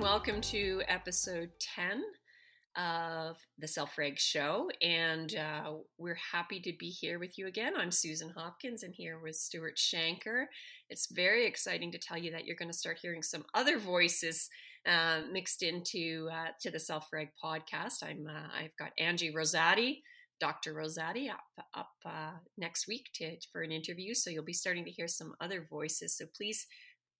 Welcome, to episode 10 of the Self Reg Show. And uh, we're happy to be here with you again. I'm Susan Hopkins and here with Stuart Shanker. It's very exciting to tell you that you're going to start hearing some other voices uh, mixed into uh, to the Self Reg podcast. I'm uh, I've got Angie Rosati. Dr. Rosati up up uh, next week to, for an interview, so you'll be starting to hear some other voices. So please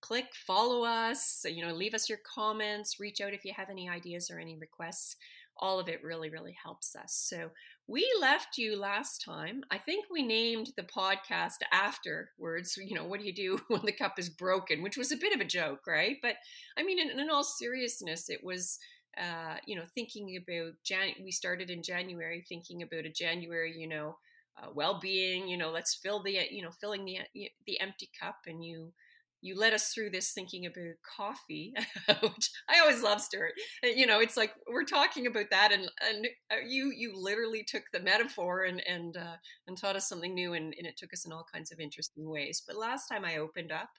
click follow us you know leave us your comments reach out if you have any ideas or any requests. All of it really really helps us. So we left you last time. I think we named the podcast afterwards you know what do you do when the cup is broken which was a bit of a joke right? But i mean in, in all seriousness it was uh, you know thinking about Jan- we started in january thinking about a january you know uh, well-being you know let's fill the you know filling the the empty cup and you you led us through this thinking about coffee, which I always love, Stuart. Uh, you know, it's like we're talking about that, and, and uh, you you literally took the metaphor and and uh, and taught us something new, and, and it took us in all kinds of interesting ways. But last time I opened up,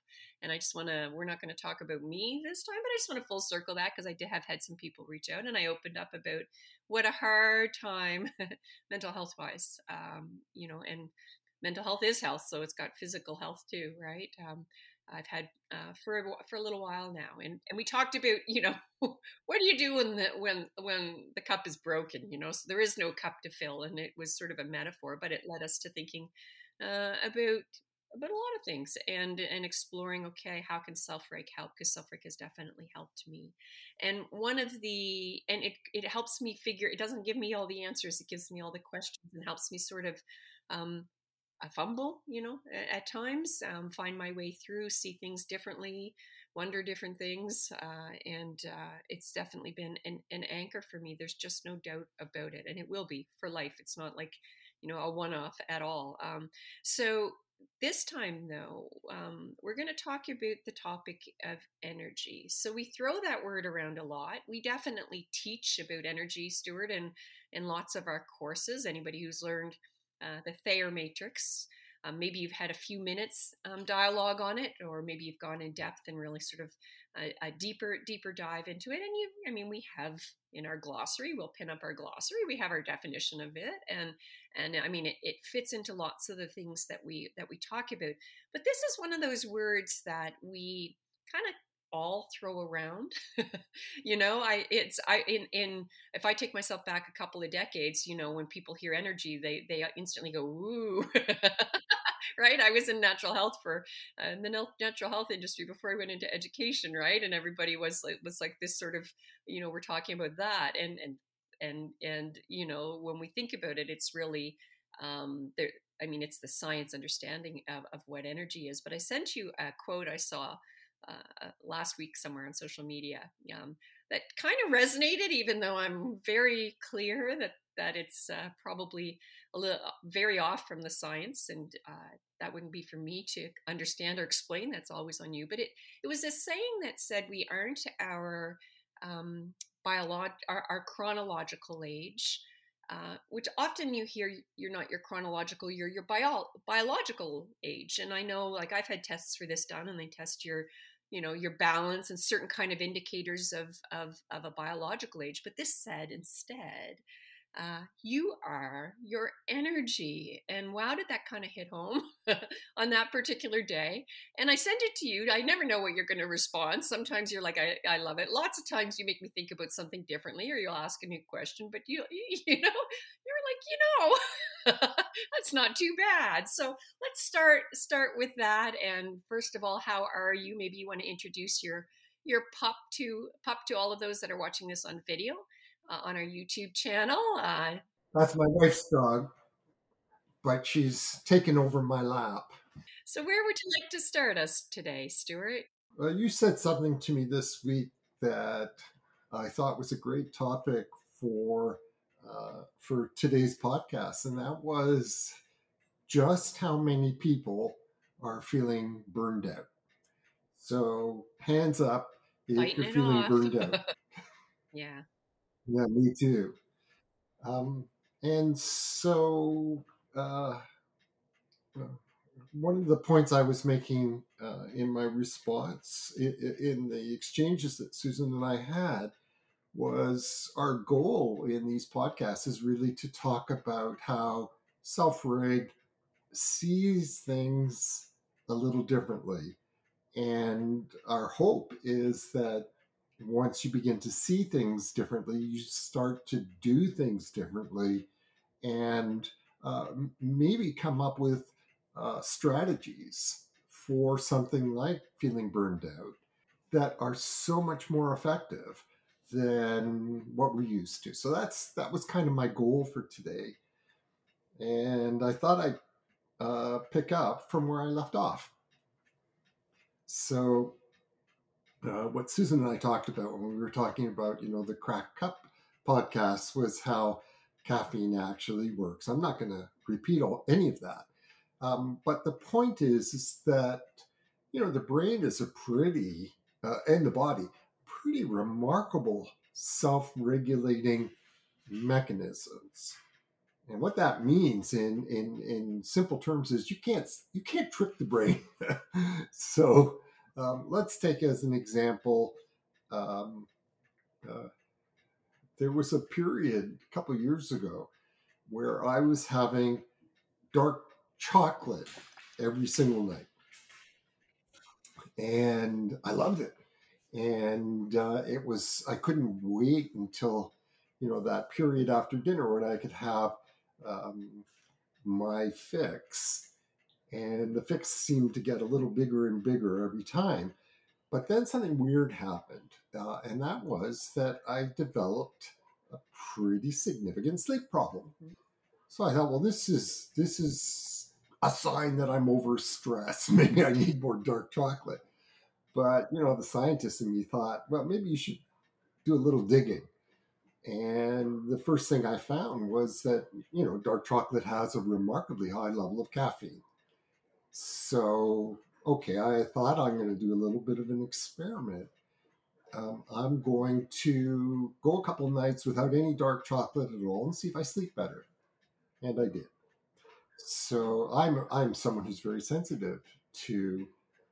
and I just want to we're not going to talk about me this time, but I just want to full circle that because I did have had some people reach out, and I opened up about what a hard time mental health wise, um, you know, and mental health is health, so it's got physical health too, right? Um, I've had uh, for a, for a little while now, and and we talked about you know what do you do when the when when the cup is broken, you know, so there is no cup to fill, and it was sort of a metaphor, but it led us to thinking uh, about about a lot of things and and exploring okay how can self reg help? Because self reg has definitely helped me. And one of the and it it helps me figure it doesn't give me all the answers it gives me all the questions and helps me sort of um, I fumble, you know, at, times, um, find my way through, see things differently, wonder different things. Uh, and uh, it's definitely been an, an, anchor for me. There's just no doubt about it. And it will be for life. It's not like, you know, a one off at all. Um, so this time, though, um, we're going to talk about the topic of energy. So we throw that word around a lot. We definitely teach about energy, Stuart, and in lots of our courses. Anybody who's learned uh, the Thayer matrix. Um, maybe you've had a few minutes um, dialogue on it, or maybe you've gone in depth and really sort of a, a, deeper, deeper dive into it. And you, I mean, we have in our glossary, we'll pin up our glossary. We have our definition of it, and and I mean, it, it fits into lots of the things that we that we talk about. But this is one of those words that we kind of all throw around. You know i it's i in in if i take myself back a couple of decades you know when people hear energy they they instantly go ooh. Right? I was in natural health for uh, in the natural health industry before i went into education right? And everybody was like was like this sort of you know we're talking about that. And and and and you know when we think about it it's really um there i mean it's the science understanding of, of what energy is. But i sent you a quote i saw uh, last week somewhere on social media um, that kind of resonated, even though I'm very clear that that it's uh, probably a little uh, very off from the science, and uh, that wouldn't be for me to understand or explain. That's always on you. But it it was a saying that said we aren't our um, biolog- our, our chronological age. Uh, which often you hear you're not your chronological, you're your bio- biological age. And I know, like, I've had tests for this done, and they test your you know your balance and certain kind of indicators of of, of a biological age but this said instead uh, you are your energy. And wow, did that kind of hit home on that particular day? And I send it to you. I never know what you're going to respond. Sometimes you're like, I, I love it. Lots of times you make me think about something differently, or you'll ask a new question. But you, you know, you're like, you know, that's not too bad. So let's start start with that. And first of all, how are you? Maybe you want to introduce your your pup to pup to all of those that are watching this on video uh, on our YouTube channel. Uh, That's my wife's dog, but she's taken over my lap. So, where would you like to start us today, Stuart? Well, you said something to me this week that I thought was a great topic for uh, for today's podcast, and that was just how many people are feeling burned out. So, hands up if you're feeling off. burned out. yeah. Yeah, me too. Um, and so, uh, one of the points I was making uh, in my response in, in, the exchanges that Susan and I had was our goal in these podcasts is really to talk about how self reg sees things a little differently. And our hope is that once you begin to see things differently, you start to do things differently and uh, maybe come up with uh, strategies for something like feeling burned out that are so much more effective than what we're used to. So that's that was kind of my goal for today, and I thought I'd uh, pick up from where I left off. So, uh, what Susan and I talked about when we were talking about you know the crack cup podcast was how caffeine actually works. I'm not going to repeat all, any of that, um, but the point is is that you know the brain is a pretty uh, and the body pretty remarkable self-regulating mechanisms. And what that means in, in, in simple terms is you can't you can't trick the brain. so um, let's take as an example. Um, uh, there was a period a couple years ago where I was having dark chocolate every single night, and I loved it and uh, it was I couldn't wait until you know that period after dinner when I could have um, my fix, and the fix seemed to get a little bigger and bigger every time. But then something weird happened, uh, and that was that I developed a pretty significant sleep problem. Mm-hmm. So I thought, well, this is this is a sign that I'm overstressed. Maybe I need more dark chocolate. But, you know, the scientist in me thought, well, maybe you should do a little digging. And the first thing I found was that, you know, dark chocolate has a remarkably high level of caffeine. So, okay, I thought I'm going to do a little bit of an experiment. Um, I'm going to go a couple nights without any dark chocolate at all and see if I sleep better. And I did. So I'm I'm someone who's very sensitive to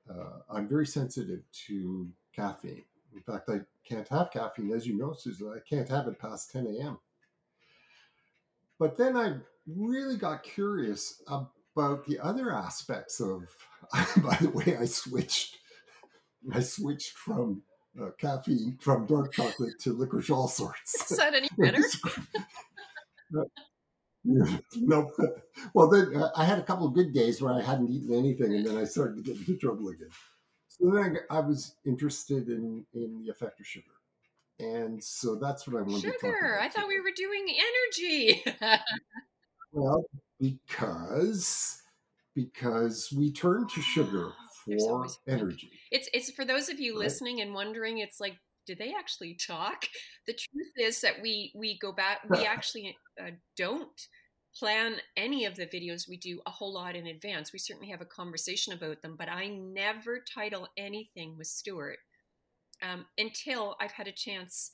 uh, I'm very sensitive to caffeine. In fact, I can't have caffeine, as you know, Susan. I can't have it past 10 a.m. But then I really got curious about the other aspects of. by the way, I switched. I switched from uh, caffeine from dark chocolate to licorice all sorts. Is that any better? no. Well, then uh, I had a couple of good days where I hadn't eaten anything, and then I started to get into trouble again. So then I, I was interested in in the effect of sugar, and so that's what I wanted. Sugar. I thought we were doing energy. well, because because we turn to sugar for energy. It's it's for those of you right? listening and wondering. It's like did they actually talk? The truth is that we we go back. We actually uh, don't plan any of the videos we do a whole lot in advance. We certainly have a conversation about them, but I never title anything with Stuart um, until I've had a chance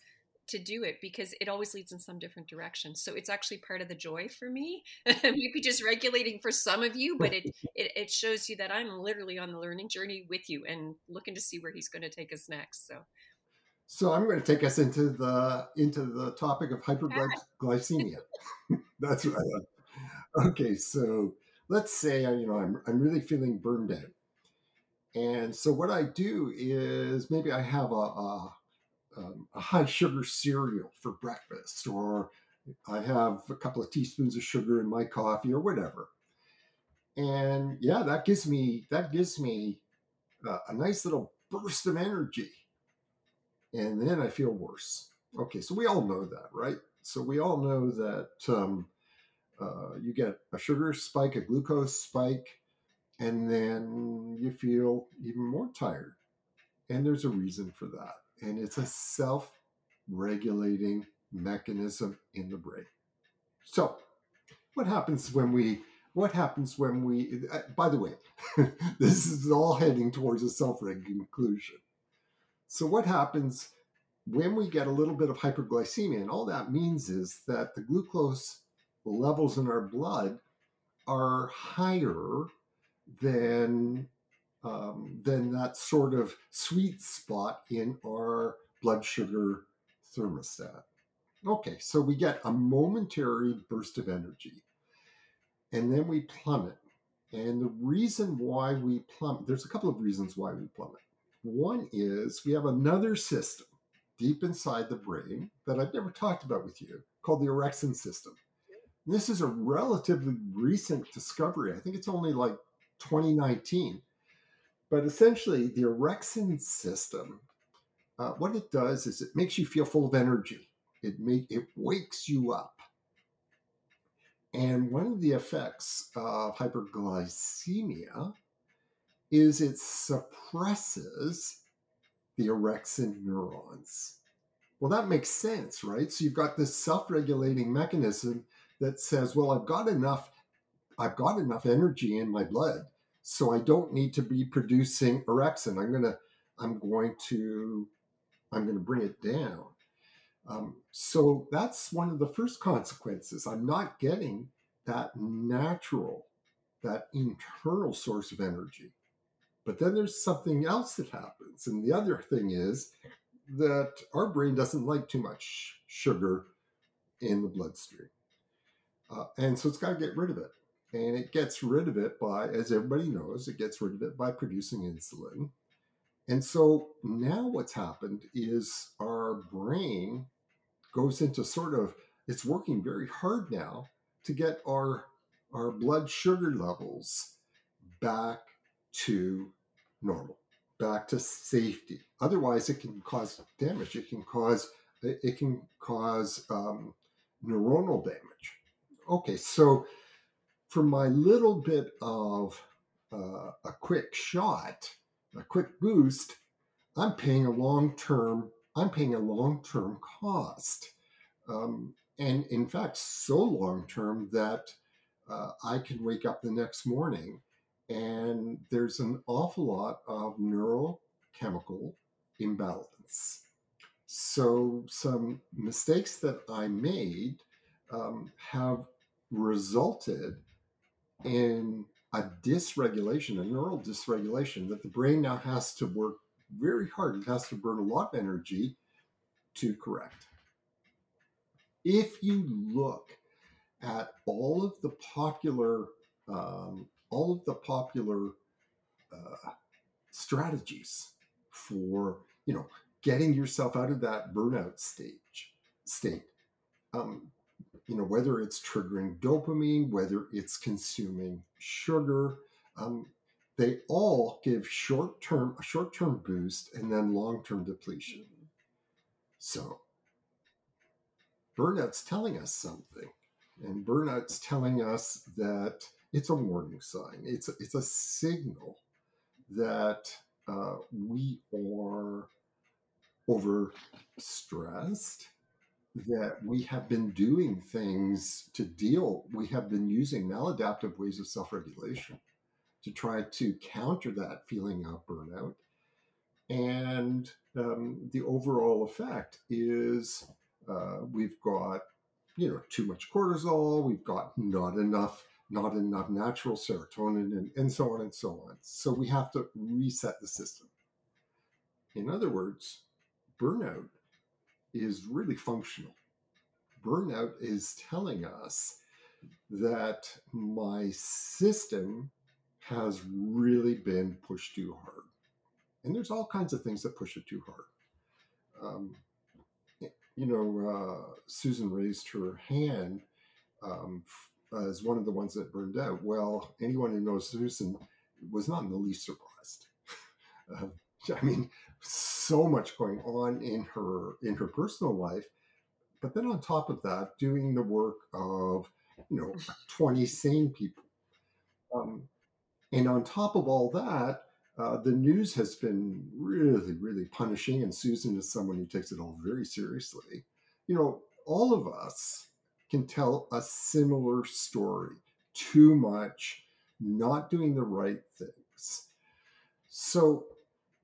to do it because it always leads in some different direction. So it's actually part of the joy for me. Maybe just regulating for some of you, but it, it, it shows you that I'm literally on the learning journey with you and looking to see where he's going to take us next. So so I'm going to take us into the into the topic of hyperglycemia. That's right. Okay, so let's say uh, you know I'm I'm really feeling burned out, and so what I do is maybe I have a a, um, a high sugar cereal for breakfast, or I have a couple of teaspoons of sugar in my coffee, or whatever. And yeah, that gives me that gives me uh, a nice little burst of energy and then I feel worse. Okay, so we all know that, right? So we all know that um, uh, you get a sugar spike, a glucose spike, and then you feel even more tired. And there's a reason for that. And it's a self regulating mechanism in the brain. So, what happens when we what happens when we uh, by the way this is all heading towards a self-reg conclusion so, what happens when we get a little bit of hyperglycemia? And all that means is that the glucose levels in our blood are higher than um, than that sort of sweet spot in our blood sugar thermostat. Okay, so we get a momentary burst of energy and then we plummet. And the reason why we plummet, there's a couple of reasons why we plummet. One is we have another system deep inside the brain that I've never talked about with you called the orexin system. This is a relatively recent discovery. I think it's only like 2019. But essentially, the orexin system, uh, what it does is it makes you feel full of energy. It make it wakes you up. And one of the effects of hyperglycemia is it suppresses the orexin neurons. Well, that makes sense, right? So you've got this self-regulating mechanism that says, well, I've got enough, I've got enough energy in my blood, so I don't need to be producing orexin. I'm gonna, I'm going to, I'm to bring it down. Um, so that's one of the first consequences. I'm not getting that natural, that internal source of energy. But then there's something else that happens. And the other thing is that our brain doesn't like too much sugar in the bloodstream. Uh, and so it's got to get rid of it. And it gets rid of it by, as everybody knows, it gets rid of it by producing insulin. And so now what's happened is our brain goes into sort of, it's working very hard now to get our, our blood sugar levels back to normal, back to safety. Otherwise, it can cause damage. It can cause it can cause um, neuronal damage. Okay, so for my little bit of uh, a quick shot, a quick boost, I'm paying a long term. I'm paying a long term cost, um, and in fact, so long term that uh, I can wake up the next morning and there's an awful lot of neurochemical imbalance. So, some mistakes that I made um, have resulted in a dysregulation, a neural dysregulation that the brain now has to work very hard. It has to burn a lot of energy to correct. If you look at all of the popular um, all of the popular uh, strategies for you know getting yourself out of that burnout stage state um, you know whether it's triggering dopamine whether it's consuming sugar um, they all give short-term a short-term boost and then long-term depletion so burnout's telling us something and burnout's telling us that it's a warning sign. It's a, it's a signal that uh, we are overstressed, that we have been doing things to deal. We have been using maladaptive ways of self-regulation to try to counter that feeling of burnout. And um, the overall effect is uh, we've got, you know, too much cortisol. We've got not enough not enough natural serotonin, and, and so on and so on. So we have to reset the system. In other words, burnout is really functional. Burnout is telling us that my system has really been pushed too hard. And there's all kinds of things that push it too hard. Um, you know, uh, Susan raised her hand um, as one of the ones that burned out. Well, anyone who knows Susan was not in the least surprised. uh, I mean, so much going on in her in her personal life, but then on top of that, doing the work of you know twenty sane people, um, and on top of all that, uh, the news has been really, really punishing. And Susan is someone who takes it all very seriously. You know, all of us can tell a similar story. Too much, not doing the right things. So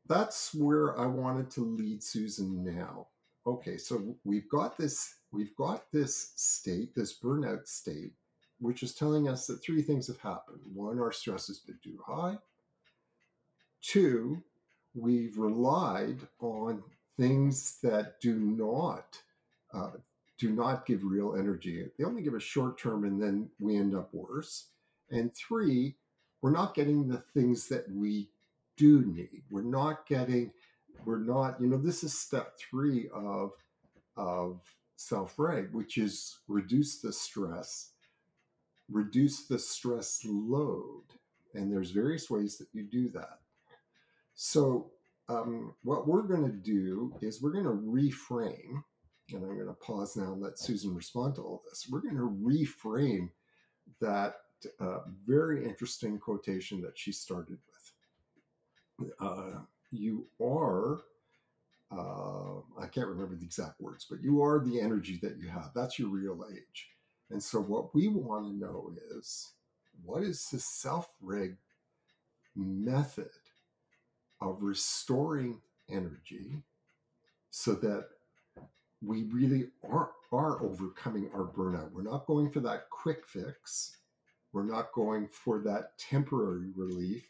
that's where I wanted to lead Susan now. Okay, so we've got this we've got this state, this burnout state, which is telling us that three things have happened. One, our stress has been too high. Two, we've relied on things that do not uh, do not give real energy. They only give us short term, and then we end up worse. And three, we're not getting the things that we do need. We're not getting, we're not, you know, this is step three of of self-reg, which is reduce the stress, reduce the stress load. And there's various ways that you do that. So um, what we're going to do is we're going to reframe, and I'm going to pause now and let Susan respond to all this. We're going to reframe that uh, very interesting quotation that she started. Uh, you are, uh, I can't remember the exact words, but you are the energy that you have. That's your real age. And so, what we want to know is what is the self reg method of restoring energy so that we really are, are overcoming our burnout. We're not going for that quick fix. We're not going for that temporary relief.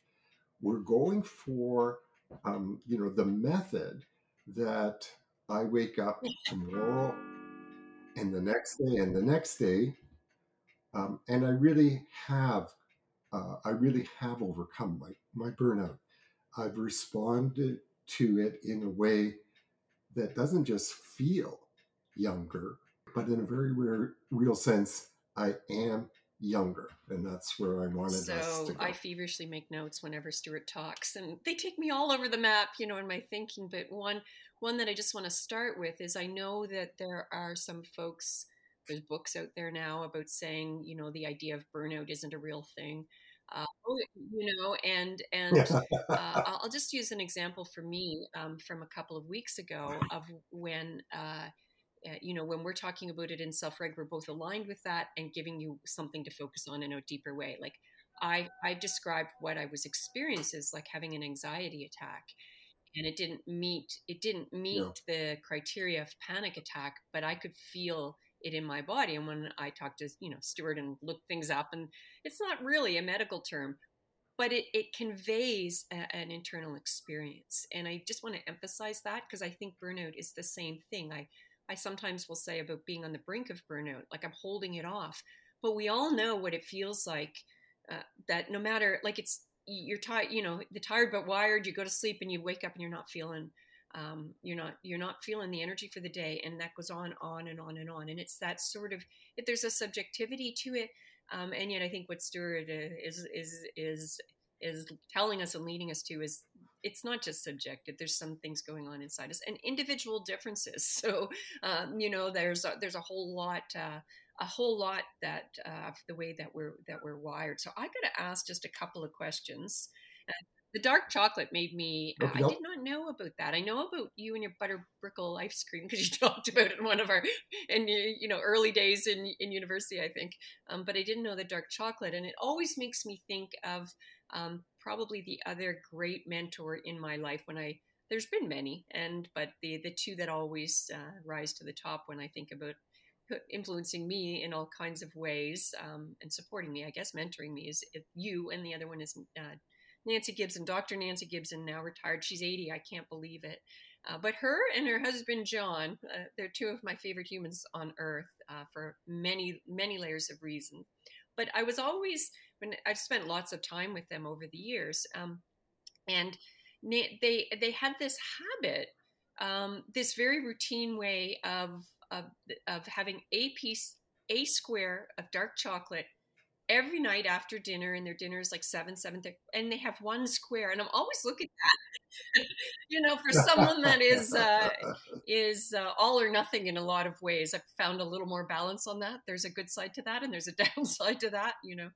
We're going for, um, you know, the method that I wake up tomorrow and the next day and the next day, um, and I really have, uh, I really have overcome my my burnout. I've responded to it in a way that doesn't just feel younger, but in a very real, real sense, I am younger, and that's where I wanted so us to go. I feverishly make notes whenever Stuart talks, and they take me all over the map, you know, in my thinking. But one one that I just want to start with is I know that there are some folks. There's books out there now about saying, you know, the idea of burnout isn't a real thing. Uh, oh, you know, and and uh, I'll just use an example for me um, from a couple of weeks ago of when. Uh, uh, you know, when we're talking about it in self reg, we're both aligned with that and giving you something to focus on in a deeper way. Like I, I described what I was experiencing as like having an anxiety attack, and it didn't meet it didn't meet no. the criteria of panic attack, but I could feel it in my body. And when I talked to you know Stuart and looked things up, and it's not really a medical term, but it, it conveys a, an internal experience. And I just want to emphasize that because I think burnout is the same thing. I I sometimes will say about being on the brink of burnout, like I'm holding it off. But we all know what it feels like. Uh, that no matter like it's you're tired, you know, the tired but wired. You go to sleep and you wake up and you're not feeling um, you're not you're not feeling the energy for the day and that goes on on and on and on and it's that sort of if there's a subjectivity to it um, and yet i think what stuart uh, is is is is telling us and leading us to is it's not just subjective there's some things going on inside us and individual differences so um, you know there's a, there's a whole lot uh, a whole lot that uh, the way that we're that we're wired so i got to ask just a couple of questions uh, the dark chocolate made me. Uh, I did not know about that. I know about you and your butter brickle ice cream because you talked about it in one of our in you know early days in in university, I think. Um, but I didn't know the dark chocolate, and it always makes me think of um, probably the other great mentor in my life when I. There's been many, and but the the two that always uh, rise to the top when I think about influencing me in all kinds of ways um, and supporting me. I guess mentoring me is you, and the other one is uh, Nancy Gibson, Dr. Nancy Gibson, now retired. She's 80. I can't believe it. Uh, but her and her husband John, uh, they're two of my favorite humans on earth uh, for many, many layers of reason. But I was always, I've spent lots of time with them over the years, um, and they they had this habit, um, this very routine way of, of of having a piece, a square of dark chocolate every night after dinner and their dinner is like 7 7 and they have one square and i'm always looking at you know for someone that is uh, is uh, all or nothing in a lot of ways i've found a little more balance on that. There's a good side to that and there's a downside to that you know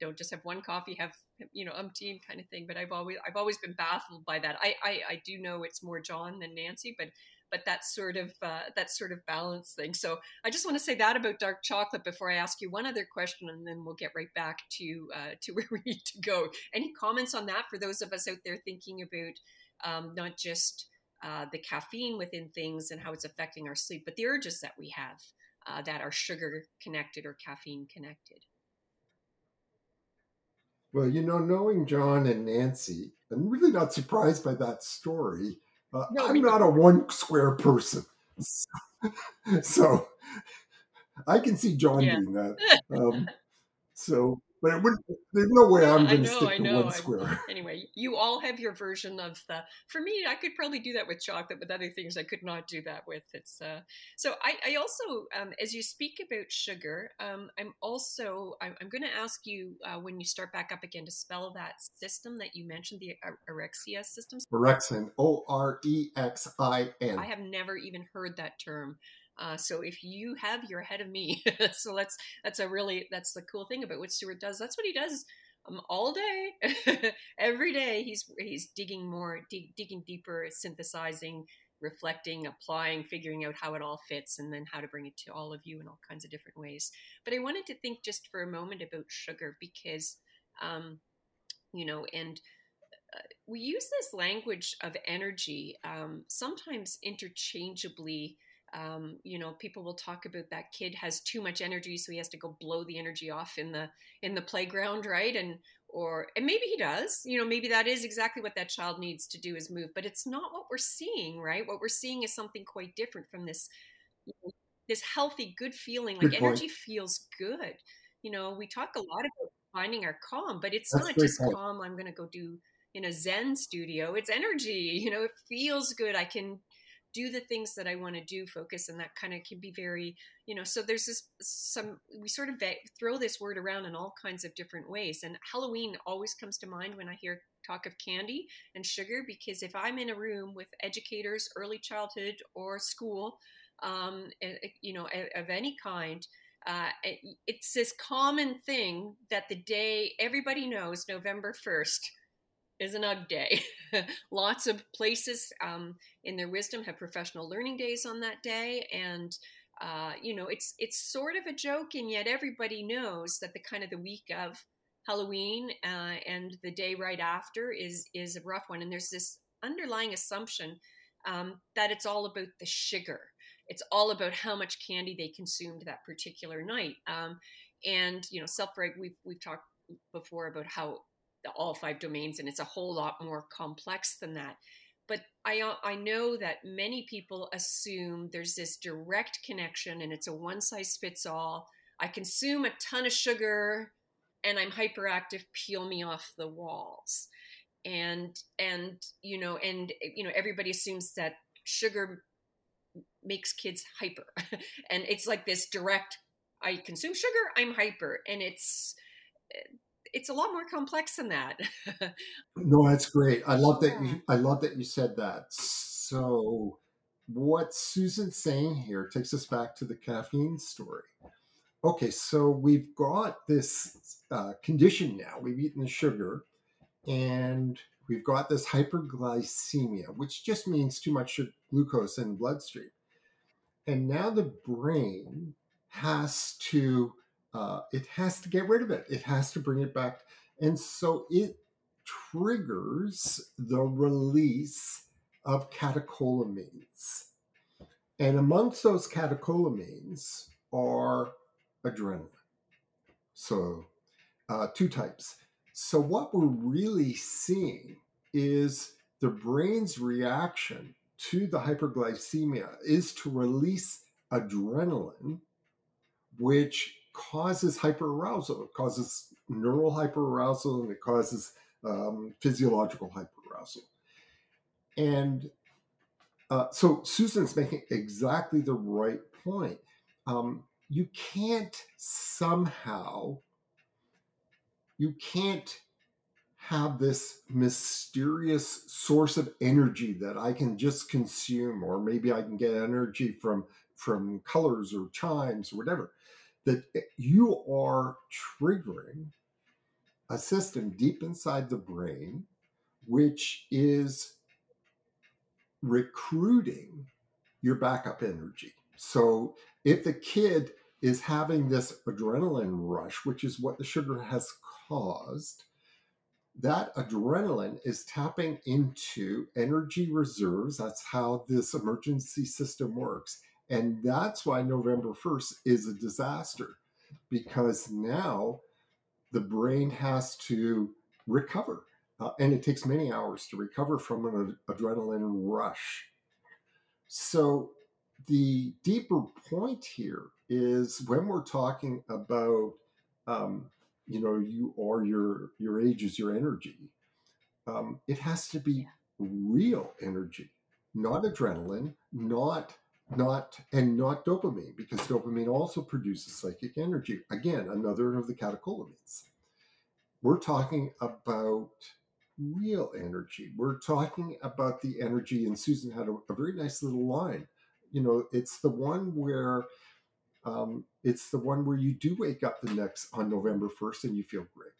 don't just have one coffee have you know umpteen kind of thing but i've always i've always been baffled by that i i, I do know it's more john than nancy but but that sort of uh, that sort of balance thing. So I just want to say that about dark chocolate before I ask you one other question, and then we'll get right back to uh, to where we need to go. Any comments on that for those of us out there thinking about um, not just uh, the caffeine within things and how it's affecting our sleep, but the urges that we have uh, that are sugar connected or caffeine connected? Well, you know, knowing John and Nancy, I'm really not surprised by that story. Uh, No, I'm not a one square person. So, so I can see John Yeah. doing that. Um, so, but it wouldn't, there's no way I'm going to stick to know. one square. Anyway, you all have your version of the. For me, I could probably do that with chocolate, but other things I could not do that with. It's uh. So I, I also, um, as you speak about sugar, um, I'm also, I'm, I'm going to ask you uh, when you start back up again to spell that system that you mentioned, the a- Arexia system. Orexin, O R E X I N. I have never even heard that term. Uh, so if you have, your head of me. so that's that's a really that's the cool thing about what Stuart does. That's what he does um, all day, every day. He's he's digging more, dig, digging deeper, synthesizing, reflecting, applying, figuring out how it all fits, and then how to bring it to all of you in all kinds of different ways. But I wanted to think just for a moment about sugar because, um, you know, and uh, we use this language of energy um, sometimes interchangeably. Um, you know, people will talk about that kid has too much energy, so he has to go blow the energy off in the in the playground, right? And or and maybe he does. You know, maybe that is exactly what that child needs to do is move, but it's not what we're seeing, right? What we're seeing is something quite different from this you know, this healthy, good feeling. Like Good energy feels good. You know, we talk a lot about finding our calm, but it's That's not just point. calm. I'm going to go do in a Zen studio. It's energy. You know, it feels good. I can do the things that I want to do, focus, and that kind of can be very, you know. So there's this some we sort of throw this word around in all kinds of different ways, and Halloween always comes to mind when I hear talk of candy and sugar because if I'm in a room with educators, early childhood or school, um, you know, of any kind. Uh, it's this common thing that the day everybody knows November 1st is an UG day. Lots of places um, in their wisdom have professional learning days on that day, and uh, you know it's it's sort of a joke, and yet everybody knows that the kind of the week of Halloween uh, and the day right after is is a rough one, and there's this underlying assumption um, that it's all about the sugar. It's all about how much candy they consumed that particular night. Um, and you know, self-reg. We've we've talked before about how all five domains, and it's a whole lot more complex than that. But I uh, I know that many people assume there's this direct connection, and it's a one size fits all. I consume a ton of sugar, and I'm hyperactive. Peel me off the walls, and and you know, and you know, everybody assumes that sugar makes kids hyper, and it's like this direct. I consume sugar, I'm hyper, and it's eh, it's a lot more complex than that. No, that's great. I love that you I love that you said that. So what Susan's saying here takes us back to the caffeine story. Okay, so we've got this uh, condition now. We've eaten the sugar and we've got this hyperglycemia, which just means too much glucose in the bloodstream. And now the brain has to uh, it has to get rid of it. It has to bring it back. And so it triggers the release of catecholamines. And amongst those catecholamines are adrenaline. So, uh, two types. So, what we're really seeing is the brain's reaction to the hyperglycemia is to release adrenaline, which causes hyperarousal. It causes neural hyperarousal and it causes um, physiological hyperarousal. And uh, so Susan's making exactly the right point. Um, you can't somehow, you can't have this mysterious source of energy that I can just consume, or maybe I can get energy from from colors or chimes or whatever. That you are triggering a system deep inside the brain, which is recruiting your backup energy. So if the kid is having this adrenaline rush, which is what the sugar has caused, that adrenaline is tapping into energy reserves. That's how this emergency system works. And that's why November 1st is a disaster because now the brain has to recover. Uh, and it takes many hours to recover from an ad- adrenaline rush. So, the deeper point here is when we're talking about, um, you know, you or your your age is your energy. Um, it has to be real energy, not adrenaline, not not and not dopamine, because dopamine also produces psychic energy. Again, another of the catecholamines. We're talking about real energy. We're talking about the energy, and Susan had a, a very nice little line. You know, it's the one where um, it's the one where you do wake up the next on November 1st and you feel great.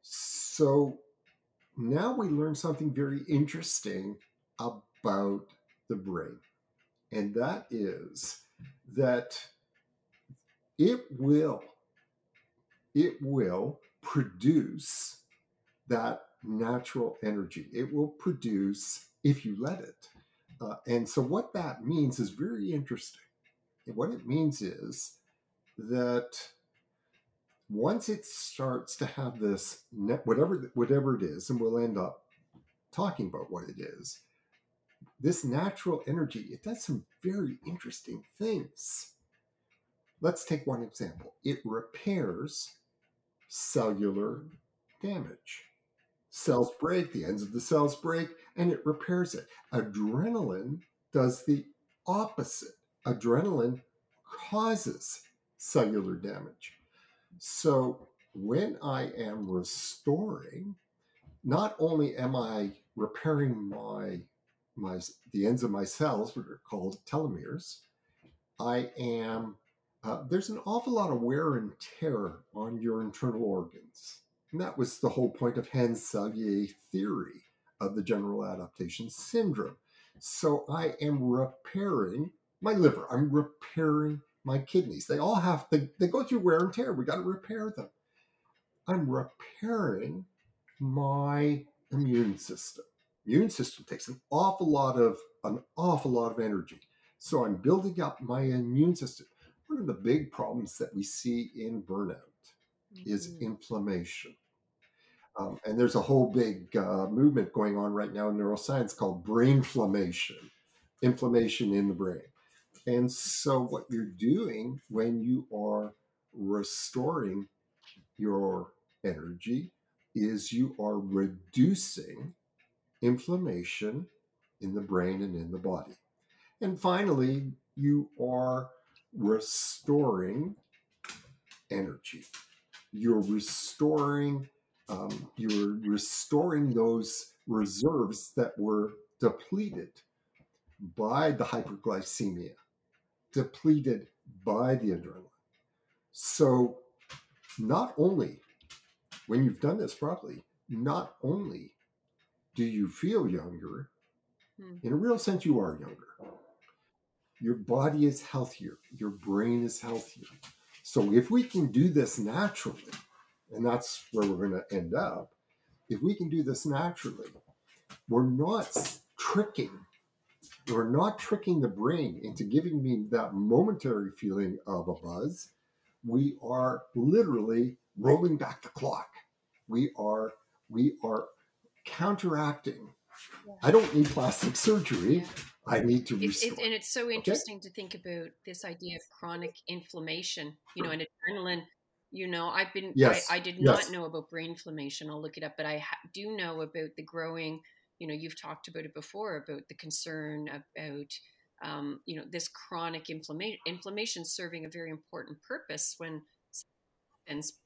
So now we learn something very interesting about the brain, and that is that it will it will produce that natural energy. It will produce if you let it. Uh, and so, what that means is very interesting. And what it means is that once it starts to have this, whatever whatever it is, and we'll end up talking about what it is. This natural energy, it does some very interesting things. Let's take one example. It repairs cellular damage cells break, the ends of the cells break, and it repairs it. Adrenaline does the opposite. Adrenaline causes cellular damage. So when I am restoring, not only am I repairing my my the ends of my cells, which are called telomeres, I am uh, there's an awful lot of wear and tear on your internal organs. And that was the whole point of Hans Selye theory of the general adaptation syndrome. So I am repairing my liver. I'm repairing my kidneys. They all have, they, they go through wear and tear. We got to repair them. I'm repairing my immune system. Immune system takes an awful lot of an awful lot of energy. So I'm building up my immune system. One of the big problems that we see in burnout mm-hmm. is inflammation. Um, and there's a whole big uh, movement going on right now in neuroscience called brain inflammation, inflammation in the brain. And so, what you're doing when you are restoring your energy is you are reducing inflammation in the brain and in the body. And finally, you are restoring energy. You're restoring um, you're restoring those reserves that were depleted by the hyperglycemia, depleted by the adrenaline. So, not only when you've done this properly, not only do you feel younger, hmm. in a real sense, you are younger. Your body is healthier, your brain is healthier. So, if we can do this naturally, and that's where we're going to end up. If we can do this naturally, we're not tricking, we're not tricking the brain into giving me that momentary feeling of a buzz. We are literally rolling back the clock. We are we are counteracting. Yeah. I don't need plastic surgery. Yeah. I need to restore. It, it, and it's so interesting okay? to think about this idea of chronic inflammation. You know, and adrenaline you know, I've been, yes. I, I did not know about brain inflammation. I'll look it up, but I ha- do know about the growing, you know, you've talked about it before about the concern about, um, you know, this chronic inflammation, inflammation serving a very important purpose when,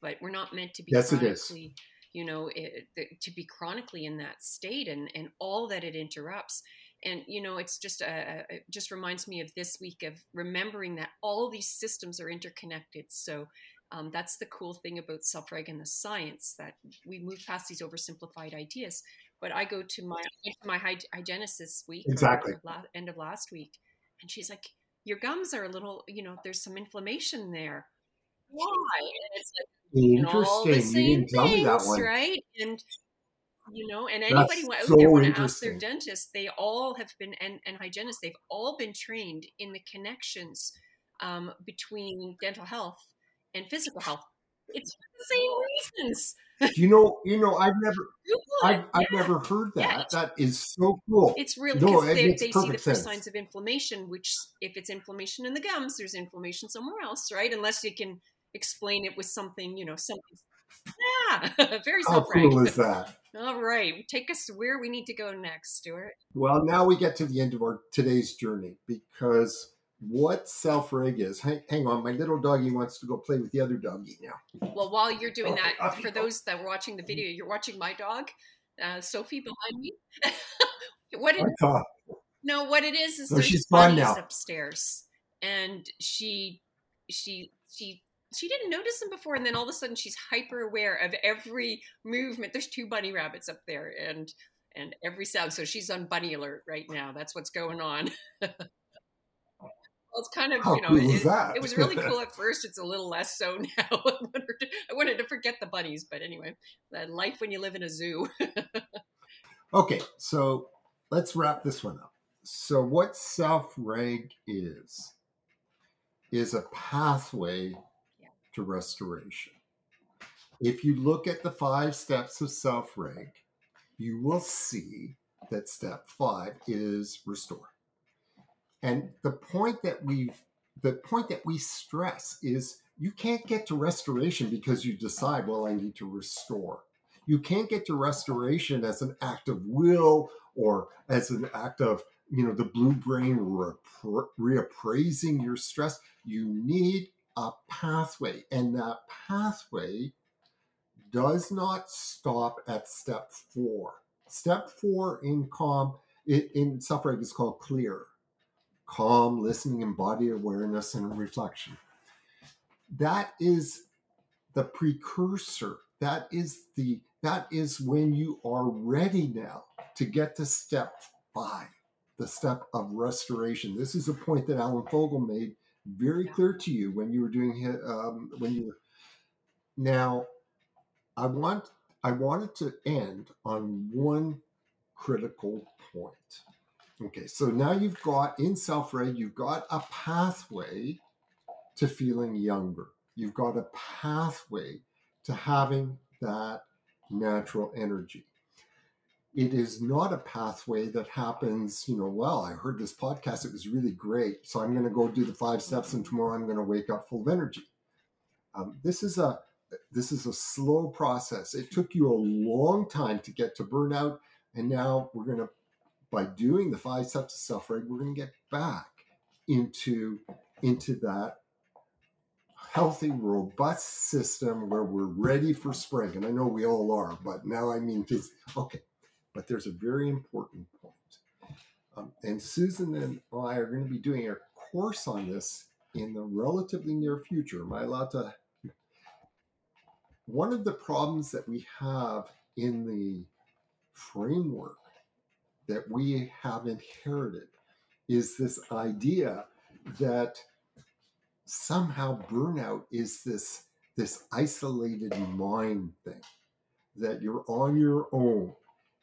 but we're not meant to be yes, chronically, you know, eh, eh, it, to be chronically in that state and, and all that it interrupts and you know it's just a, it just reminds me of this week of remembering that all these systems are interconnected so um, that's the cool thing about self-reg and the science that we move past these oversimplified ideas. But I go to my my hygienist this week, exactly end of last week, and she's like, "Your gums are a little, you know, there's some inflammation there." Why? And it's like Interesting. You know, all the same things, right? And you know, and anybody who out so there want to ask their dentist, they all have been and, and hygienists, they've all been trained in the connections um, between dental health and physical health. It's for the same reasons. you know, you know, I've never, I've, I've never heard that. Yeah, that is so cool. It's really no, it they, they see the first signs of inflammation. Which, if it's inflammation in the gums, there's inflammation somewhere else, right? Unless you can explain it with something, you know, something. Yeah, very How cool is that? All right, take us where we need to go next, Stuart. Well, now we get to the end of our today's journey because what self reg is. Hang, hang, on, my little doggy wants to go play with the other doggy now. Well, while you're doing okay, that, for those that were watching the video, you're watching my dog, uh, Sophie, behind me. what it, no, what it is is no, she's gone now. upstairs, and she she she she didn't notice them before, and then all of a sudden she's hyper aware of every movement. There's two bunny rabbits up there, and and every sound. So she's on bunny alert right now. That's what's going on. Well, it's kind of How you know cool it, it, was really cool at first. It's a little less so now. I wanted, to, I wanted to forget the bunnies, but anyway, that life when you live in a zoo. okay, so let's wrap this one up. So, what self reg is is a pathway. To restoration. If you look at the five steps of self reg, you will see that step five is restore. And the point that we the point that we stress is you can't get to restoration because you decide, well, I need to restore. You can't get to restoration as an act of will or as an act of, you know, the blue brain reappraising your stress. You need a pathway, and that pathway does not stop at step four. Step four in calm, in suffering is called clear calm listening and body awareness and reflection. That is the precursor. That is the that is when you are ready now to get to step five, the step of restoration. This is a point that Alan Fogel made very clear to you when you were doing um, when you were. Now, I want I wanted to end on one critical point. Okay, so now you've got in self reg, you've got a pathway to feeling younger. You've got a pathway to having that natural energy. It is not a pathway that happens, you know, well, I heard this podcast, it was really great. So I'm going to go do the five steps and tomorrow I'm going to wake up full of energy. Um, this is a this is a slow process. It took you a long time to get to burnout, and now we're going to by doing the five steps of self-reg, we're going to get back into into that healthy, robust system where we're ready for spring. And I know we all are, but now I mean, okay. But there's a very important point. Um, and Susan and I are going to be doing a course on this in the relatively near future. Am I allowed to? One of the problems that we have in the framework that we have inherited is this idea that somehow burnout is this this isolated mind thing that you're on your own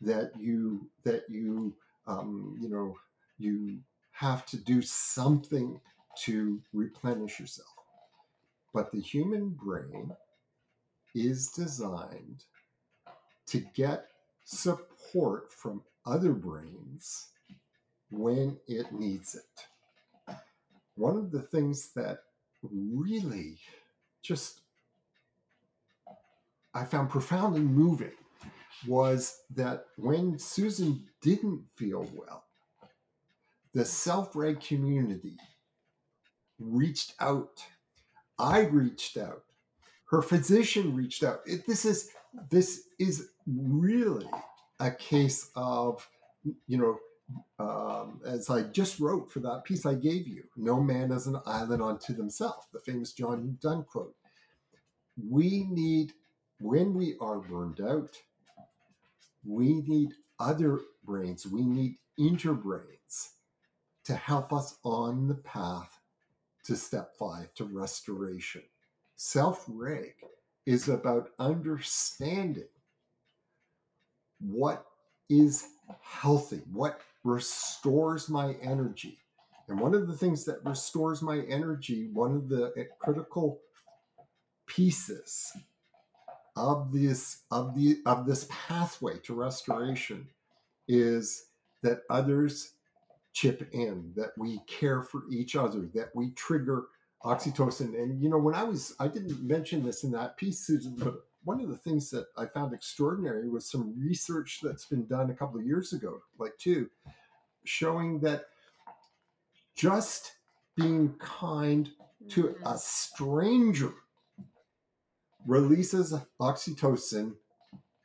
that you that you um, you know you have to do something to replenish yourself but the human brain is designed to get support from other brains when it needs it. One of the things that really just I found profoundly moving was that when Susan didn't feel well, the self reg community reached out. I reached out. Her physician reached out. It, this is this is really a case of, you know, um, as I just wrote for that piece I gave you, no man is an island unto himself, the famous John Donne quote. We need, when we are burned out, we need other brains, we need interbrains to help us on the path to step five, to restoration. Self reg is about understanding what is healthy, what restores my energy. And one of the things that restores my energy, one of the critical pieces of this of the of this pathway to restoration is that others chip in, that we care for each other, that we trigger oxytocin. And you know, when I was I didn't mention this in that piece, Susan, but one of the things that I found extraordinary was some research that's been done a couple of years ago, like two, showing that just being kind to Mm-hmm. a stranger releases oxytocin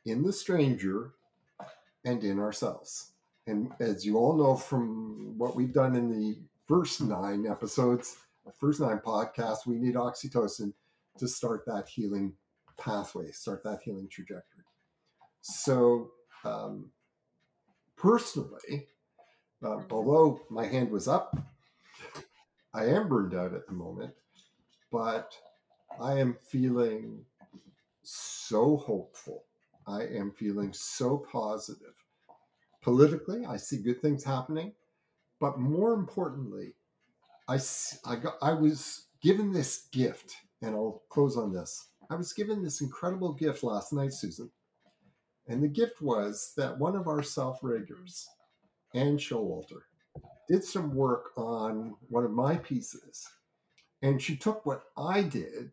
in the stranger and in ourselves. And as you all know from what we've done in the first nine episodes, the first nine podcasts, we need oxytocin to start that healing pathway, start that healing trajectory. So, um, personally, uh, Mhm. although my hand was up, I am burned out at the moment, but I am feeling so hopeful. I am feeling so positive. Politically, I see good things happening, but more importantly, I, I got I was given this gift, and I'll close on this. I was given this incredible gift last night, Susan, and the gift was that one of our self-reggers, Anne Showalter, did some work on one of my pieces, and she took what I did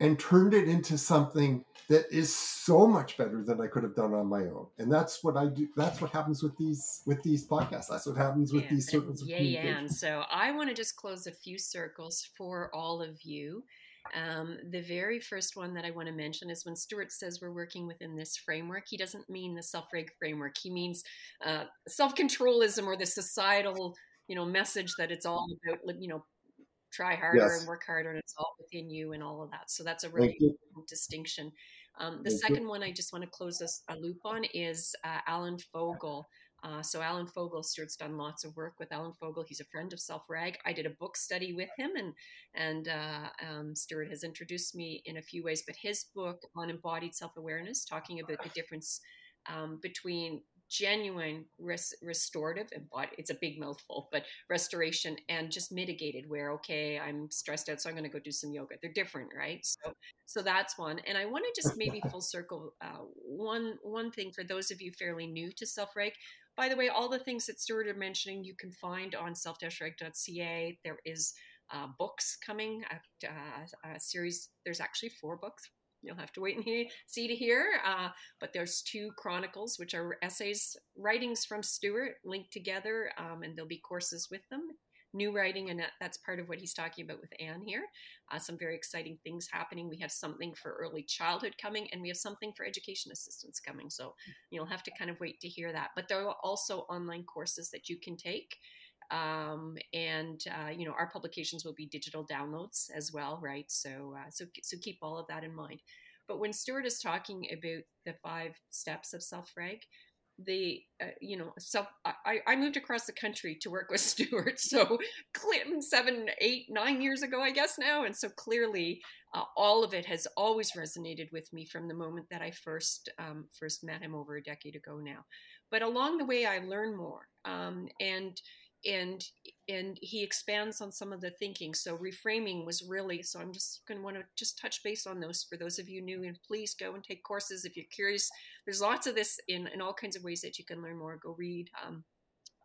and turned it into something that is so much better than I could have done on my own. And that's what I do. That's what happens with these with these podcasts. That's what happens with Yeah, these circles of yay, communication. and so I want to just close a few circles for all of you. Um, the very first one that I want to mention is when Stuart says we're working within this framework, he doesn't mean the self-reg framework. He means uh, self-controlism or the societal, you know, message that it's all about, you know, try harder Yes. and work harder, and it's all within you and all of that. So that's a really you. distinction. Um, the Thank you. second one I just want to close this a loop on is uh, Alan Fogel. Uh, so Alan Fogel, Stuart's done lots of work with Alan Fogel. He's a friend of Self Reg. I did a book study with him, and and uh, um, Stuart has introduced me in a few ways. But his book on embodied self awareness, talking about the difference um, between genuine res- restorative embody it's a big mouthful but restoration and just mitigated where okay i'm stressed out so i'm going to go do some yoga. They're different right? So so that's one. And i want to just maybe full circle uh, one one thing for those of you fairly new to self-reg. By the way all the things that stuart are mentioning you can find on self-reg.ca there is uh, books coming uh, a series there's actually four books you'll have to wait and see to hear. Uh, but there's two chronicles, which are essays, writings from Stuart linked together, um, and there'll be courses with them. New writing, and that's part of what he's talking about with Anne here. Uh, some very exciting things happening. We have something for early childhood coming, and we have something for education assistance coming. So you'll have to kind of wait to hear that. But there are also online courses that you can take um, and uh, you know our publications will be digital downloads as well right? So uh, so so keep all of that in mind. But when stuart is talking about the five steps of self-reg the uh, you know self I, I moved across the country to work with stuart so Clinton seven eight nine years ago i guess now. And so clearly uh, all of it has always resonated with me from the moment that i first um, first met him over a decade ago now. But along the way i learn more. Um, and and and he expands on some of the thinking. So reframing was really so i'm just going to want to just touch base on those for those of you new and please go and take courses if you're curious. There's lots of this in, in all kinds of ways that you can learn more. Go read um,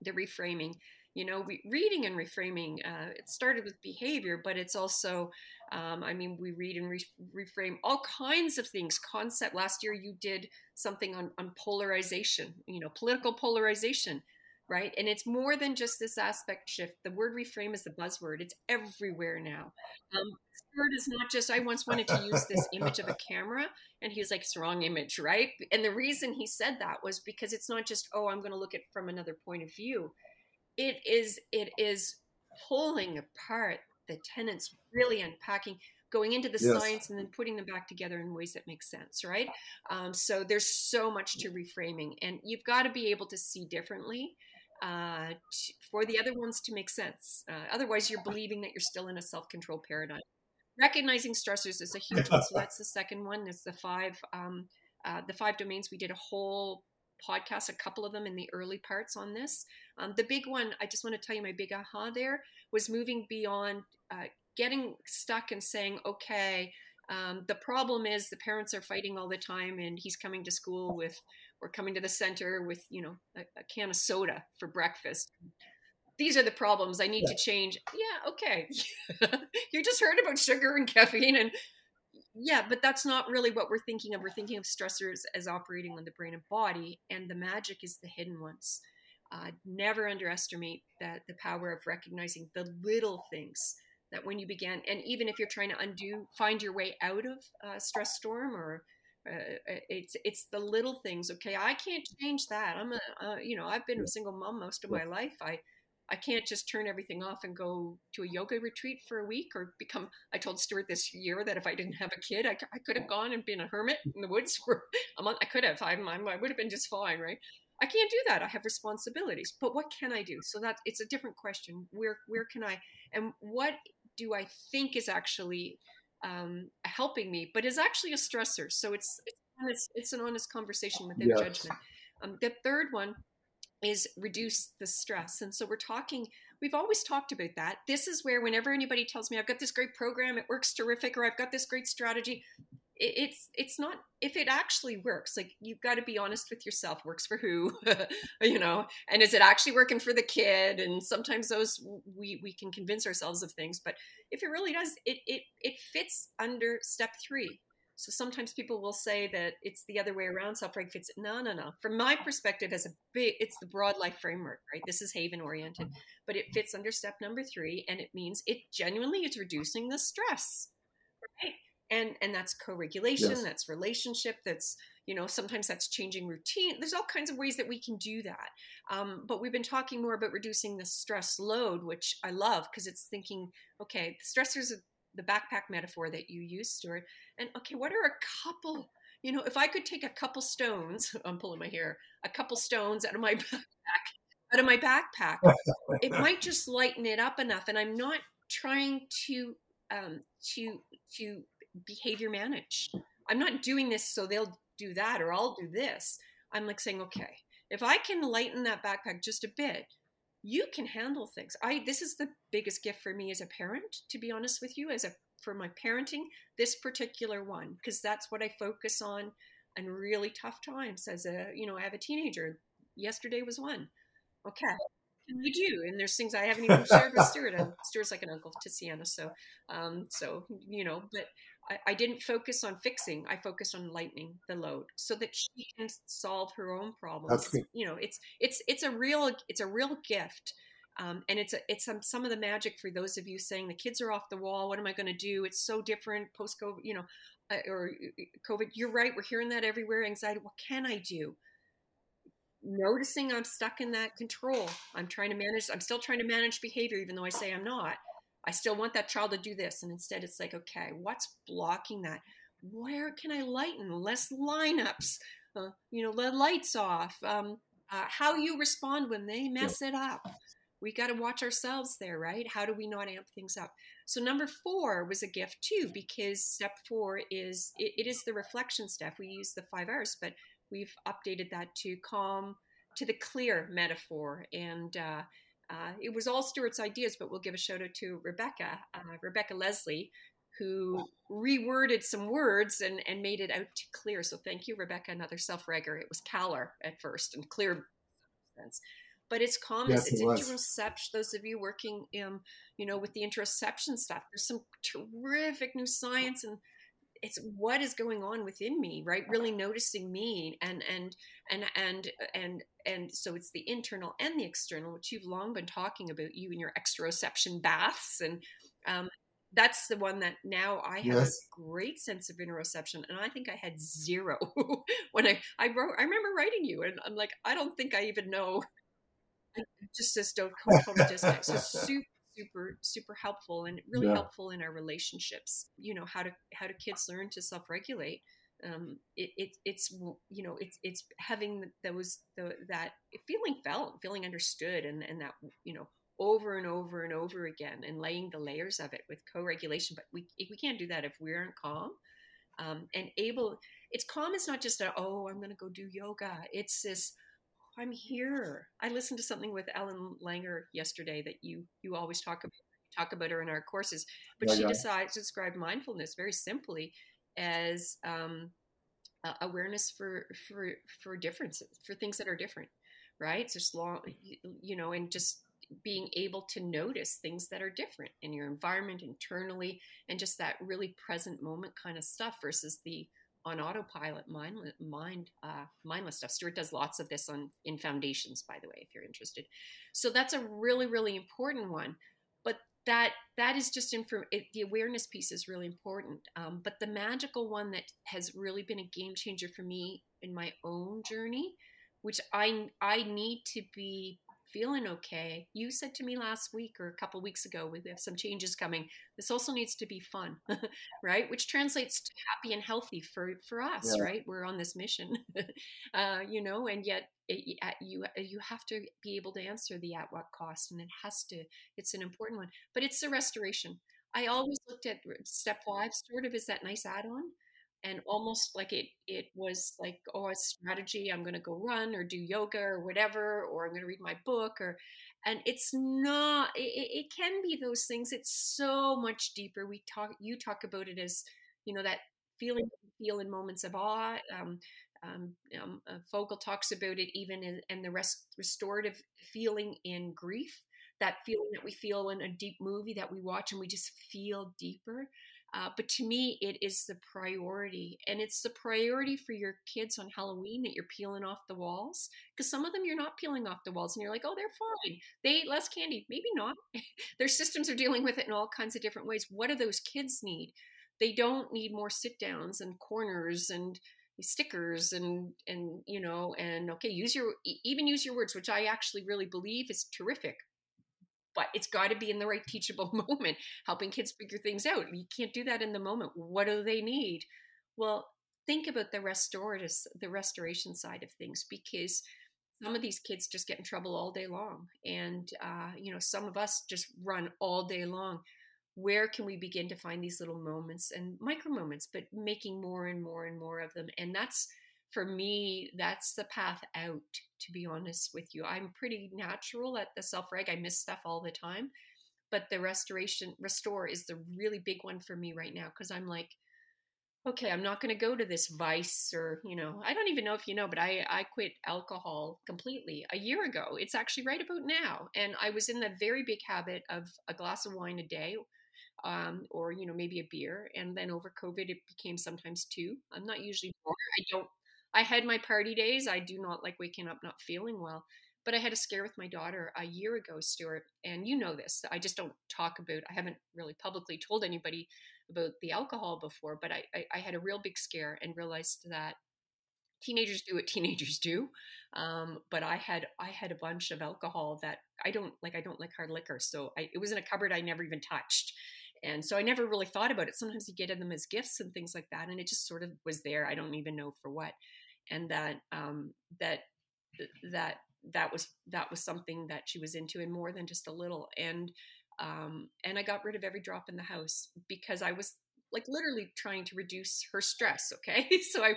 the reframing. You know re- reading and reframing uh, it started with behavior but it's also um, i mean we read and re- reframe all kinds of things. Concept last year you did something on, on polarization you know political polarization right? And it's more than just this aspect shift. The word reframe is the buzzword. It's everywhere now. Um, word is not just. I once wanted to use this image of a camera, and he was like, "It's the wrong image, right?" And the reason he said that was because it's not just, "Oh, I'm going to look at from another point of view." It is. It is pulling apart the tenants, really unpacking going into the yes. science and then putting them back together in ways that make sense, right? Um, so there's so much to reframing, and you've got to be able to see differently uh, t- for the other ones to make sense. Uh, otherwise, you're believing that you're still in a self-control paradigm. Recognizing stressors is a huge one. So that's the second one. It's the five, um, uh, the five domains. We did a whole podcast, a couple of them in the early parts on this. Um, the big one, I just want to tell you, my big aha there was moving beyond uh, getting stuck and saying, okay, Um, the problem is the parents are fighting all the time, and he's coming to school with or coming to the center with you know a, a can of soda for breakfast. These are the problems I need yeah. to change. Yeah, okay. you just heard about sugar and caffeine, and yeah, but that's not really what we're thinking of. We're thinking of stressors as operating on the brain and body, and the magic is the hidden ones. Uh, never underestimate that the power of recognizing the little things that when you began, and even if you're trying to undo, find your way out of a stress storm or uh, uh, it's it's the little things. Okay, I can't change that. I'm a uh, you know I've been a single mom most of my life. I I can't just turn everything off and go to a yoga retreat for a week or become. I told Stuart this year that if I didn't have a kid, I, I could have gone and been a hermit in the woods for a month. I could have. I, I would have been just fine, right? I can't do that. I have responsibilities. But what can I do? So that it's a different question. Where where can I and what do I think is actually um, helping me, but is actually a stressor. So it's it's, honest, it's an honest conversation without yes. judgment. Um, the third one is reduce the stress, and so we're talking. We've always talked about that. This is where whenever anybody tells me I've got this great program, it works terrific, or I've got this great strategy, it's it's not if it actually works like you've got to be honest with yourself works for who you know? And is it actually working for the kid? And sometimes those we we can convince ourselves of things but if it really does it it it fits under step 3 so sometimes people will say that it's the other way around self-reg fits no no no. From my perspective as a big it's the broad life framework right? This is haven oriented mm-hmm. but it fits under step number 3 and it means it genuinely is reducing the stress and and that's co-regulation yes. that's relationship that's you know sometimes that's changing routine there's all kinds of ways that we can do that um, but we've been talking more about reducing the stress load which i love because it's thinking okay the stressors of the backpack metaphor that you use stuart and okay what are a couple you know if i could take a couple stones i'm pulling my hair a couple stones out of my backpack out of my backpack it might just lighten it up enough and i'm not trying to um, to to behavior manage. I'm not doing this so they'll do that or I'll do this. I'm like saying, okay, if I can lighten that backpack just a bit, you can handle things. I this is the biggest gift for me as a parent, to be honest with you, as a for my parenting, this particular one, because that's what I focus on in really tough times as a, you know, I have a teenager. Yesterday was one. Okay, we do and there's things i haven't even shared with stuart and stuart's like an uncle to sienna so um so you know but I, I didn't focus on fixing i focused on lightening the load so that she can solve her own problems you know it's it's it's a real it's a real gift um, and it's a, it's some some of the magic for those of you saying the kids are off the wall. What am I going to do? It's so different post COVID, you know, uh, or uh, COVID. You're right. We're hearing that everywhere. Anxiety. What can I do? noticing I'm stuck in that control. I'm trying to manage, I'm still trying to manage behavior, even though I say I'm not. I still want that child to do this. And instead, it's like, okay, what's blocking that? Where can I lighten? Less lineups, uh, you know, the lights off, um, uh, how you respond when they mess it up. We got to watch ourselves there, right? How do we not amp things up? So number four was a gift too, because step four is it, it is the reflection step. We use the five R's, but we've updated that to calm to the clear metaphor and uh, uh, it was all Stuart's ideas, but we'll give a shout out to Rebecca, uh, Rebecca Leslie, who reworded some words and, and made it out to clear. So thank you, Rebecca, another self-regger. It was Caller at first and clear sense. But it's calm, yes, it's it interoception. Those of you working, um, you know, with the interoception stuff, there's some terrific new science and it's what is going on within me right really noticing me and and and and and and so it's the internal and the external which you've long been talking about you and your exteroception baths and um, that's the one that now I have yes. a great sense of interoception, and I think I had zero when I I wrote. I remember writing you, and I'm like, I don't think I even know. I just this don't total disconnect. So super super super helpful and really yeah. helpful in our relationships. You know how to how do kids learn to self-regulate? Um, it, it, it's you know it's it's having those the, that feeling felt feeling understood and and that you know over and over and over again and laying the layers of it with co-regulation. But we we can't do that if we aren't calm. Um, and able it's calm is not just a oh i'm going to go do yoga. It's this I'm here. I listened to something with Ellen Langer yesterday that you you always talk about talk about her in our courses. But she decides to describe mindfulness very simply as um, uh, awareness for for for differences, for things that are different, right? It's just long, you know, and just being able to notice things that are different in your environment internally and just that really present moment kind of stuff versus the on autopilot mind mind uh, mindless stuff. Stuart does lots of this on in foundations by the way if you're interested. So that's a really really important one but that that is just info it, the awareness piece is really important um, but the magical one that has really been a game changer for me in my own journey which i i need to be feeling okay. You said to me last week or a couple weeks ago, we have some changes coming. This also needs to be fun, right? Which translates to happy and healthy for for us, yeah. right? We're on this mission, uh, you know, and yet it, you you have to be able to answer the at what cost, and it has to. It's an important one, but it's the restoration. I always looked at step five sort of as that nice add-on and almost like it it was like oh a strategy i'm going to go run or do yoga or whatever or i'm going to read my book or and it's not it, it can be those things it's so much deeper we talk you talk about it as you know that feeling feel in moments of awe um, um, um, uh, Fogel talks about it even in, in the rest, restorative feeling in grief, that feeling that we feel in a deep movie that we watch and we just feel deeper. Uh, but to me, it is the priority. And it's the priority for your kids on Halloween that you're peeling off the walls. Because some of them you're not peeling off the walls and you're like, oh, they're fine. They ate less candy. Maybe not. Their systems are dealing with it in all kinds of different ways. What do those kids need? They don't need more sit downs and corners and stickers and and you know and okay use your even use your words which i actually really believe is terrific it's got to be in the right teachable moment, helping kids figure things out. You can't do that in the moment. What do they need? Well, think about the restorative, the restoration side of things, because some of these kids just get in trouble all day long, and uh, you know, some of us just run all day long. Where can we begin to find these little moments and micro moments, but making more and more and more of them? And that's for me, that's the path out, to be honest with you. I'm pretty natural at the self reg. I miss stuff all the time. But the restoration, restore is the really big one for me right now because I'm like, okay, I'm not going to go to this vice or, you know, I don't even know if you know, but I, I quit alcohol completely a year ago. It's actually right about now. And I was in that very big habit of a glass of wine a day um, or, you know, maybe a beer. And then over COVID, it became sometimes two. I'm not usually. I don't I had my party days. I do not like waking up not feeling well. But I had a scare with my daughter a year ago, Stuart. And you know this. I just don't talk about, I haven't really publicly told anybody about the alcohol before, but I, I, I had a real big scare and realized that teenagers do what teenagers do. Um, but I had I had a bunch of alcohol that I don't like. I don't like hard liquor, so I, it was in a cupboard I never even touched and so I never really thought about it. Sometimes you get them as gifts and things like that, and it just sort of was there. I don't even know for what, and that um, that that that was that was something that she was into, and more than just a little. And um, and I got rid of every drop in the house because I was like literally trying to reduce her stress. Okay, so I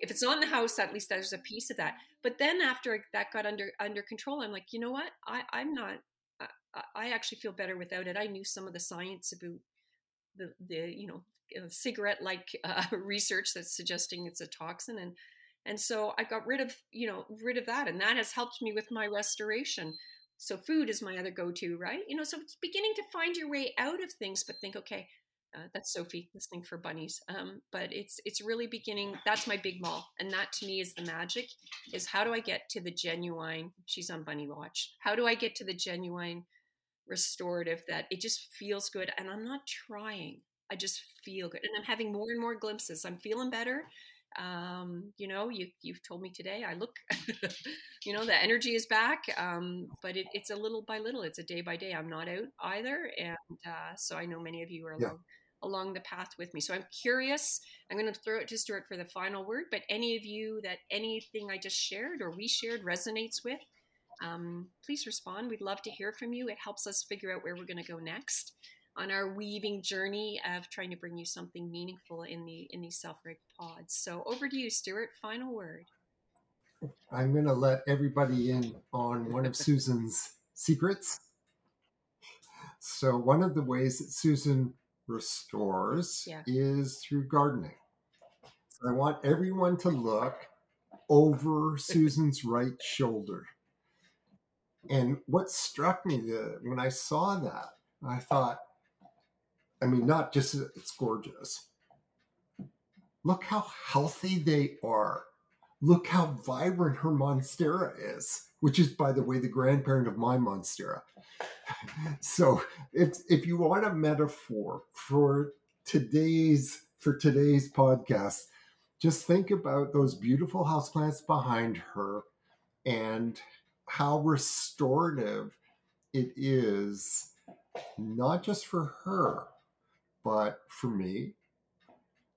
if it's not in the house, at least there's a piece of that. But then after that got under under control, I'm like, you know what? I I'm not I actually feel better without it. I knew some of the science about the, the you know, uh, cigarette like uh, research that's suggesting it's a toxin. And, and so I got rid of, you know, rid of that. And that has helped me with my restoration. So food is my other go to, right? You know, so it's beginning to find your way out of things, but think, okay, uh, that's Sophie listening for bunnies. Um, but it's it's really beginning. That's my big mall, and that to me is the magic. Is how do I get to the genuine? She's on bunny watch. How do I get to the genuine restorative that it just feels good and I'm not trying. I just feel good. And I'm having more and more glimpses. I'm feeling better. Um, you know, you, you've told me today, I look, you know, the energy is back. Um, but it, it's a little by little, it's a day by day. I'm not out either. And uh, so I know many of you are yeah. along, along the path with me. So I'm curious. I'm going to throw it to Stuart for the final word. But any of you that anything I just shared or we shared resonates with, um, please respond. We'd love to hear from you. It helps us figure out where we're going to go next on our weaving journey of trying to bring you something meaningful in the in these self-reg pods. So over to you, Stuart. Final word. I'm going to let everybody in on one of Susan's secrets. So, one of the ways that Susan restores Yeah. is through gardening. So, I want everyone to look over Susan's right shoulder. And what struck me the, when I saw that, I thought, I mean, not just it's gorgeous. Look how healthy they are. Look how vibrant her monstera is, which is, by the way, the grandparent of my monstera. So, if if you want a metaphor for today's for today's podcast, just think about those beautiful houseplants behind her and how restorative it is, not just for her, but for me,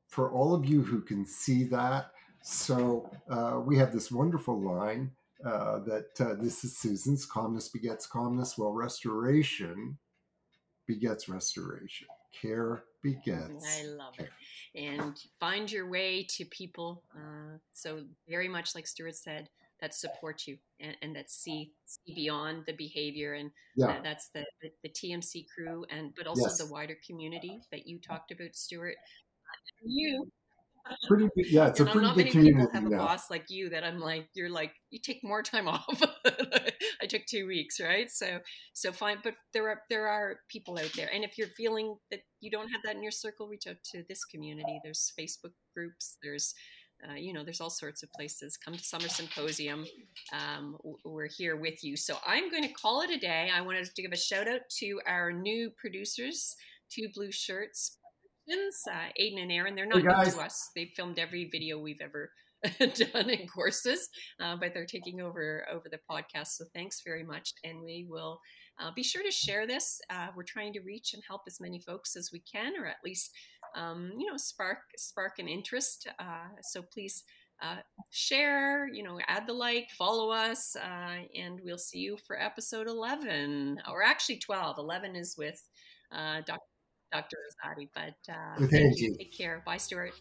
for all of you who can see that. So uh, we have this wonderful line uh, that uh, this is Susan's calmness begets calmness, while restoration begets restoration. Care begets. I love it. And find your way to people. Uh, so very much like Stuart said, that support you and, and that see, see beyond the behavior and Yeah, that, that's the, the, the TMC crew and but also Yes. the wider community that you talked about, Stuart. You pretty good. Yeah, it's a you know, pretty not good many community people have a boss like you that I'm like, you're like, you take more time off. I took two weeks, right? So, so fine. But there are there are people out there, and if you're feeling that you don't have that in your circle, reach out to this community. There's Facebook groups. There's uh, you know, there's all sorts of places. Come to Summer Symposium. Um, we're here with you. So I'm going to call it a day. I wanted to give a shout out to our new producers, Two Blue Shirts Productions, uh, Aiden and Aaron. They're not Hey, new to us. They've filmed every video we've ever done in courses, uh, but they're taking over over the podcast. So thanks very much, and we will uh, be sure to share this. Uh, we're trying to reach and help as many folks as we can, or at least um, you know spark spark an interest. Uh, so please. Uh, share, you know, add the like, follow us, uh, and we'll see you for episode 11, or actually 12. 11 is with uh, Dr. Dr. Rosati, but uh, With thank you. Angie. Take care. Bye, Stuart.